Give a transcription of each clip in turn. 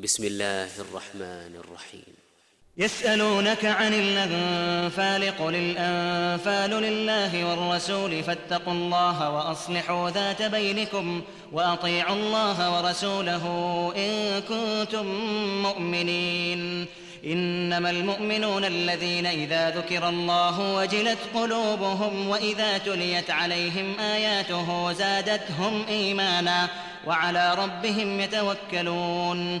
بسم الله الرحمن الرحيم. يسألونك عن الأنفال قل الأنفال لله والرسول فاتقوا الله وأصلحوا ذات بينكم وأطيعوا الله ورسوله إن كنتم مؤمنين. إنما المؤمنون الذين إذا ذكر الله وجلت قلوبهم وإذا تليت عليهم آياته زادتهم إيمانا وعلى ربهم يتوكلون.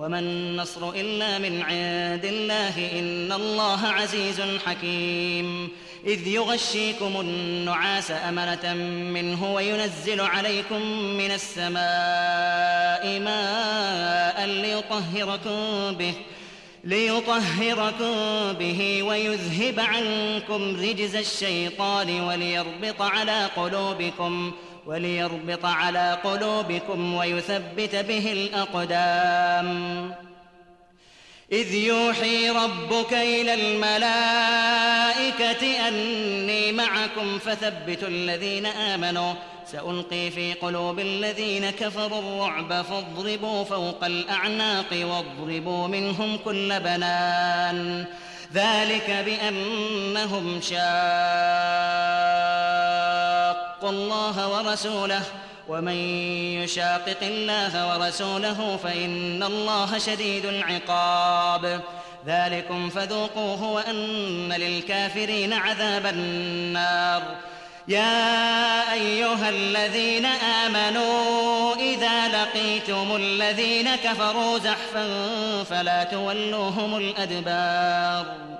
وما النصر إلا من عند الله إن الله عزيز حكيم إذ يغشيكم النعاس أمنة منه وينزل عليكم من السماء ماء ليطهركم به ليطهركم به ويذهب عنكم رجز الشيطان وليربط على قلوبكم وليربط على قلوبكم ويثبت به الأقدام. إذ يوحي ربك إلى الملائكة أني معكم فثبتوا الذين آمنوا. سألقي في قلوب الذين كفروا الرعب فاضربوا فوق الأعناق واضربوا منهم كل بنان. ذلك بأنهم شاقوا الله ورسوله ومن يشاقق الله ورسوله فإن الله شديد العقاب. ذلكم فذوقوه وأن للكافرين عذاب النار. يا أيها الذين آمنوا إذا لقيتم الذين كفروا زحفا فلا تولوهم الأدبار.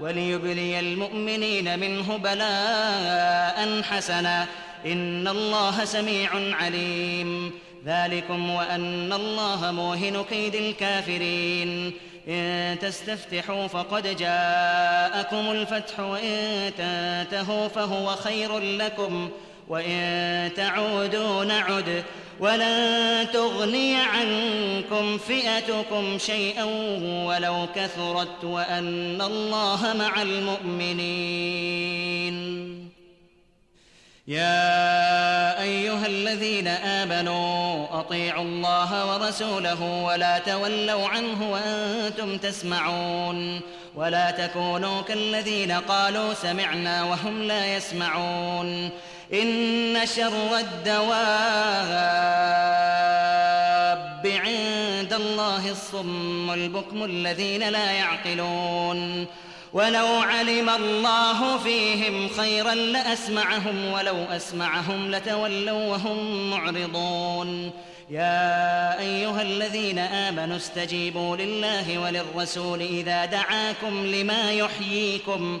وليبلي المؤمنين منه بلاء حسنا. إن الله سميع عليم. ذلكم وأن الله موهن كيد الكافرين. إن تستفتحوا فقد جاءكم الفتح وإن تنتهوا فهو خير لكم. وإن تعودوا نعد. ولن تغني عنكم فئتكم شيئا ولو كثرت وأن الله مع المؤمنين. يا أيها الذين آمنوا أطيعوا الله ورسوله ولا تولوا عنه وأنتم تسمعون ولا تكونوا كالذين قالوا سمعنا وهم لا يسمعون. إن شر الدواب عند الله الصم البكم الذين لا يعقلون. ولو علم الله فيهم خيرا لأسمعهم ولو أسمعهم لتولوا وهم معرضون. يا أيها الذين آمنوا استجيبوا لله وللرسول إذا دعاكم لما يحييكم.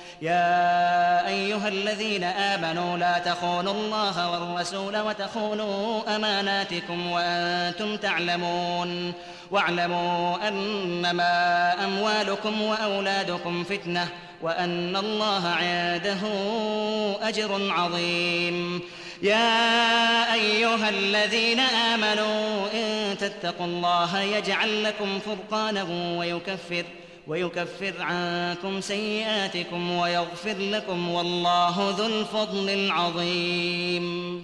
يا أيها الذين آمنوا لا تخونوا الله والرسول وتخونوا أماناتكم وأنتم تعلمون. واعلموا أنما أموالكم وأولادكم فتنة وأن الله عنده أجر عظيم. يا أيها الذين آمنوا إن تتقوا الله يجعل لكم فرقانا ويكفر ويكفر عنكم سيئاتكم ويغفر لكم والله ذو الفضل العظيم.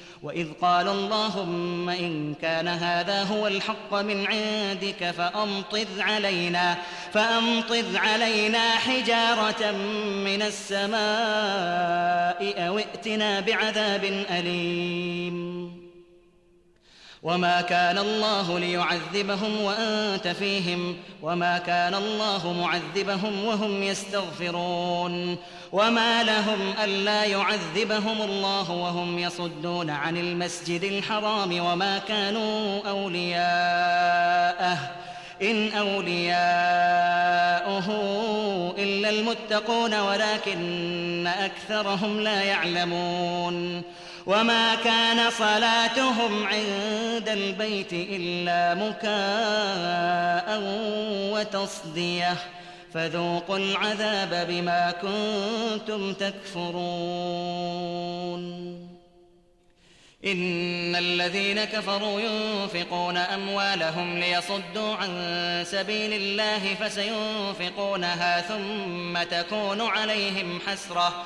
وإذ قال اللهم إن كان هذا هو الحق من عندك فأمطر علينا فأمطر علينا حجارة من السماء أو ائتنا بعذاب أليم. وما كان الله ليعذبهم وانت فيهم وما كان الله معذبهم وهم يستغفرون وما لهم الا يعذبهم الله وهم يصدون عن المسجد الحرام وما كانوا اولياءه ان اولياؤه الا المتقون ولكن اكثرهم لا يعلمون وما كان صلاتهم عند البيت الا مكاء وتصديه فذوقوا العذاب بما كنتم تكفرون ان الذين كفروا ينفقون اموالهم ليصدوا عن سبيل الله فسينفقونها ثم تكون عليهم حسره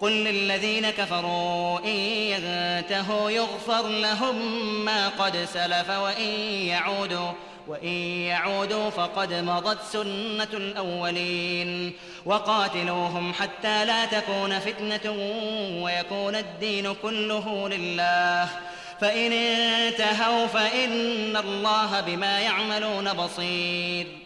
قل للذين كفروا إن ينتهوا يغفر لهم ما قد سلف وإن يعودوا وإن يعودوا فقد مضت سنة الأولين وقاتلوهم حتى لا تكون فتنة ويكون الدين كله لله فإن انتهوا فإن الله بما يعملون بصير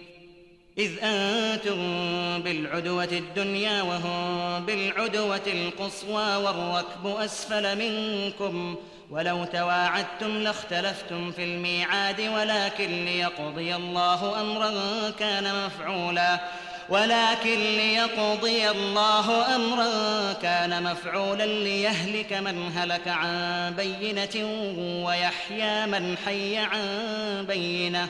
إذ أنتم بالعدوة الدنيا وهم بالعدوة القصوى والركب أسفل منكم ۖ ولو تواعدتم لاختلفتم في الميعاد ولكن ليقضي الله أمرا كان مفعولا ولكن ليقضي الله أمرا كان مفعولا ليهلك من هلك عن بينة ويحيى من حي عن بينة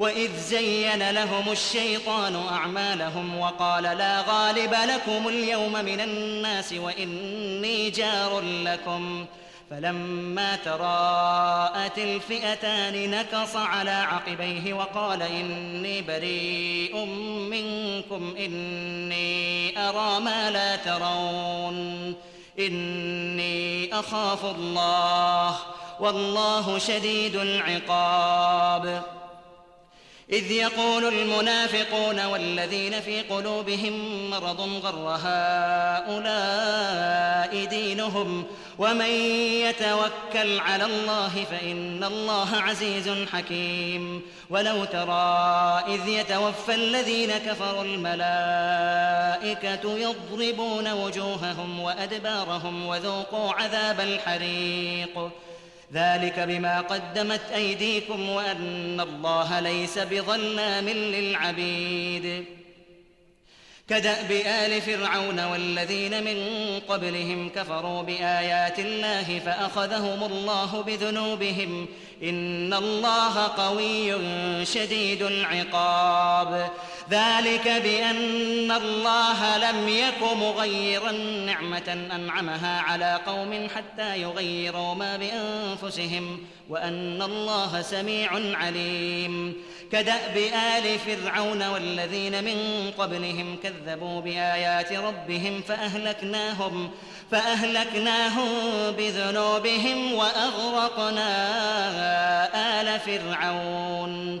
وإذ زين لهم الشيطان أعمالهم وقال لا غالب لكم اليوم من الناس وإني جار لكم ۖ. فلما تراءت الفئتان نكص على عقبيه وقال إني بريء منكم إني أرى ما لا ترون إني أخاف الله والله شديد العقاب. إذ يقول المنافقون والذين في قلوبهم مرض غر هؤلاء دينهم ومن يتوكل على الله فإن الله عزيز حكيم ولو ترى إذ يتوفى الذين كفروا الملائكة يضربون وجوههم وأدبارهم وذوقوا عذاب الحريق ذلك بما قدمت أيديكم وأن الله ليس بظلام للعبيد. كدأب آل فرعون والذين من قبلهم كفروا بآيات الله فأخذهم الله بذنوبهم. إن الله قوي شديد العقاب. ذلك بأن الله لم يك مغيرا نعمة أنعمها على قوم حتى يغيروا ما بأنفسهم وأن الله سميع عليم. كدأب آل فرعون والذين من قبلهم كذبوا بآيات ربهم فأهلكناهم فأهلكناهم بذنوبهم وأغرقنا آل فرعون.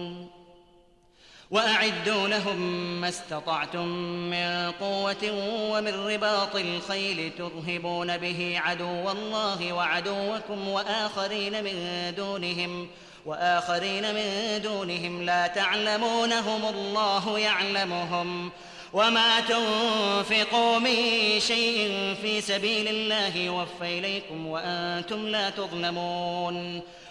وأعدوا لهم ما استطعتم من قوة ومن رباط الخيل ترهبون به عدو الله وعدوكم وآخرين من دونهم وآخرين من دونهم لا تعلمونهم الله يعلمهم وما تنفقوا من شيء في سبيل الله يوفى إليكم وأنتم لا تظلمون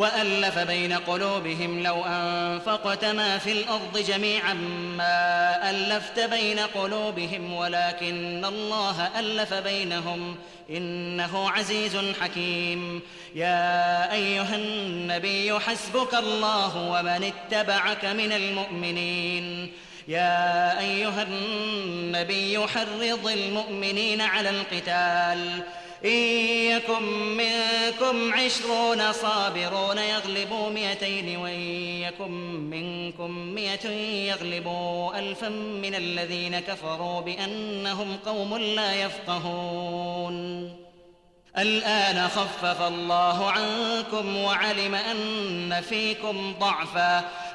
وألف بين قلوبهم لو أنفقت ما في الأرض جميعا ما ألفت بين قلوبهم ولكن الله ألف بينهم. إنه عزيز حكيم. يا أيها النبي حسبك الله ومن اتبعك من المؤمنين. يا أيها النبي حرض المؤمنين على القتال. إن يكن منكم عشرون صابرون يغلبوا مئتين وإن يكن منكم مئة يغلبوا ألفا من الذين كفروا بأنهم قوم لا يفقهون. الآن خفف الله عنكم وعلم أن فيكم ضعفا.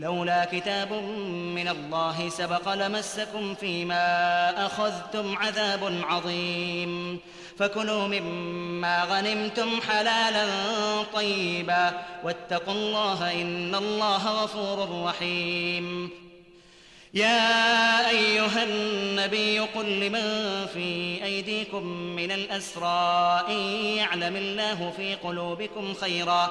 لولا كتاب من الله سبق لمسكم فيما أخذتم عذاب عظيم. فكلوا مما غنمتم حلالا طيبا. واتقوا الله إن الله غفور رحيم. يا أيها النبي قل لمن في أيديكم من الأسرى إن يعلم الله في قلوبكم خيرا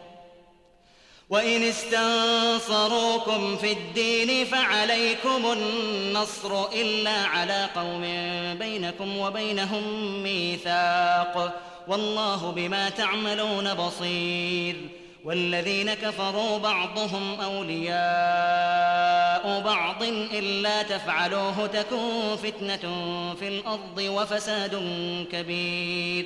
وإن استنصروكم في الدين فعليكم النصر إلا على قوم بينكم وبينهم ميثاق والله بما تعملون بصير والذين كفروا بعضهم أولياء بعض إلا تفعلوه تكون فتنة في الأرض وفساد كبير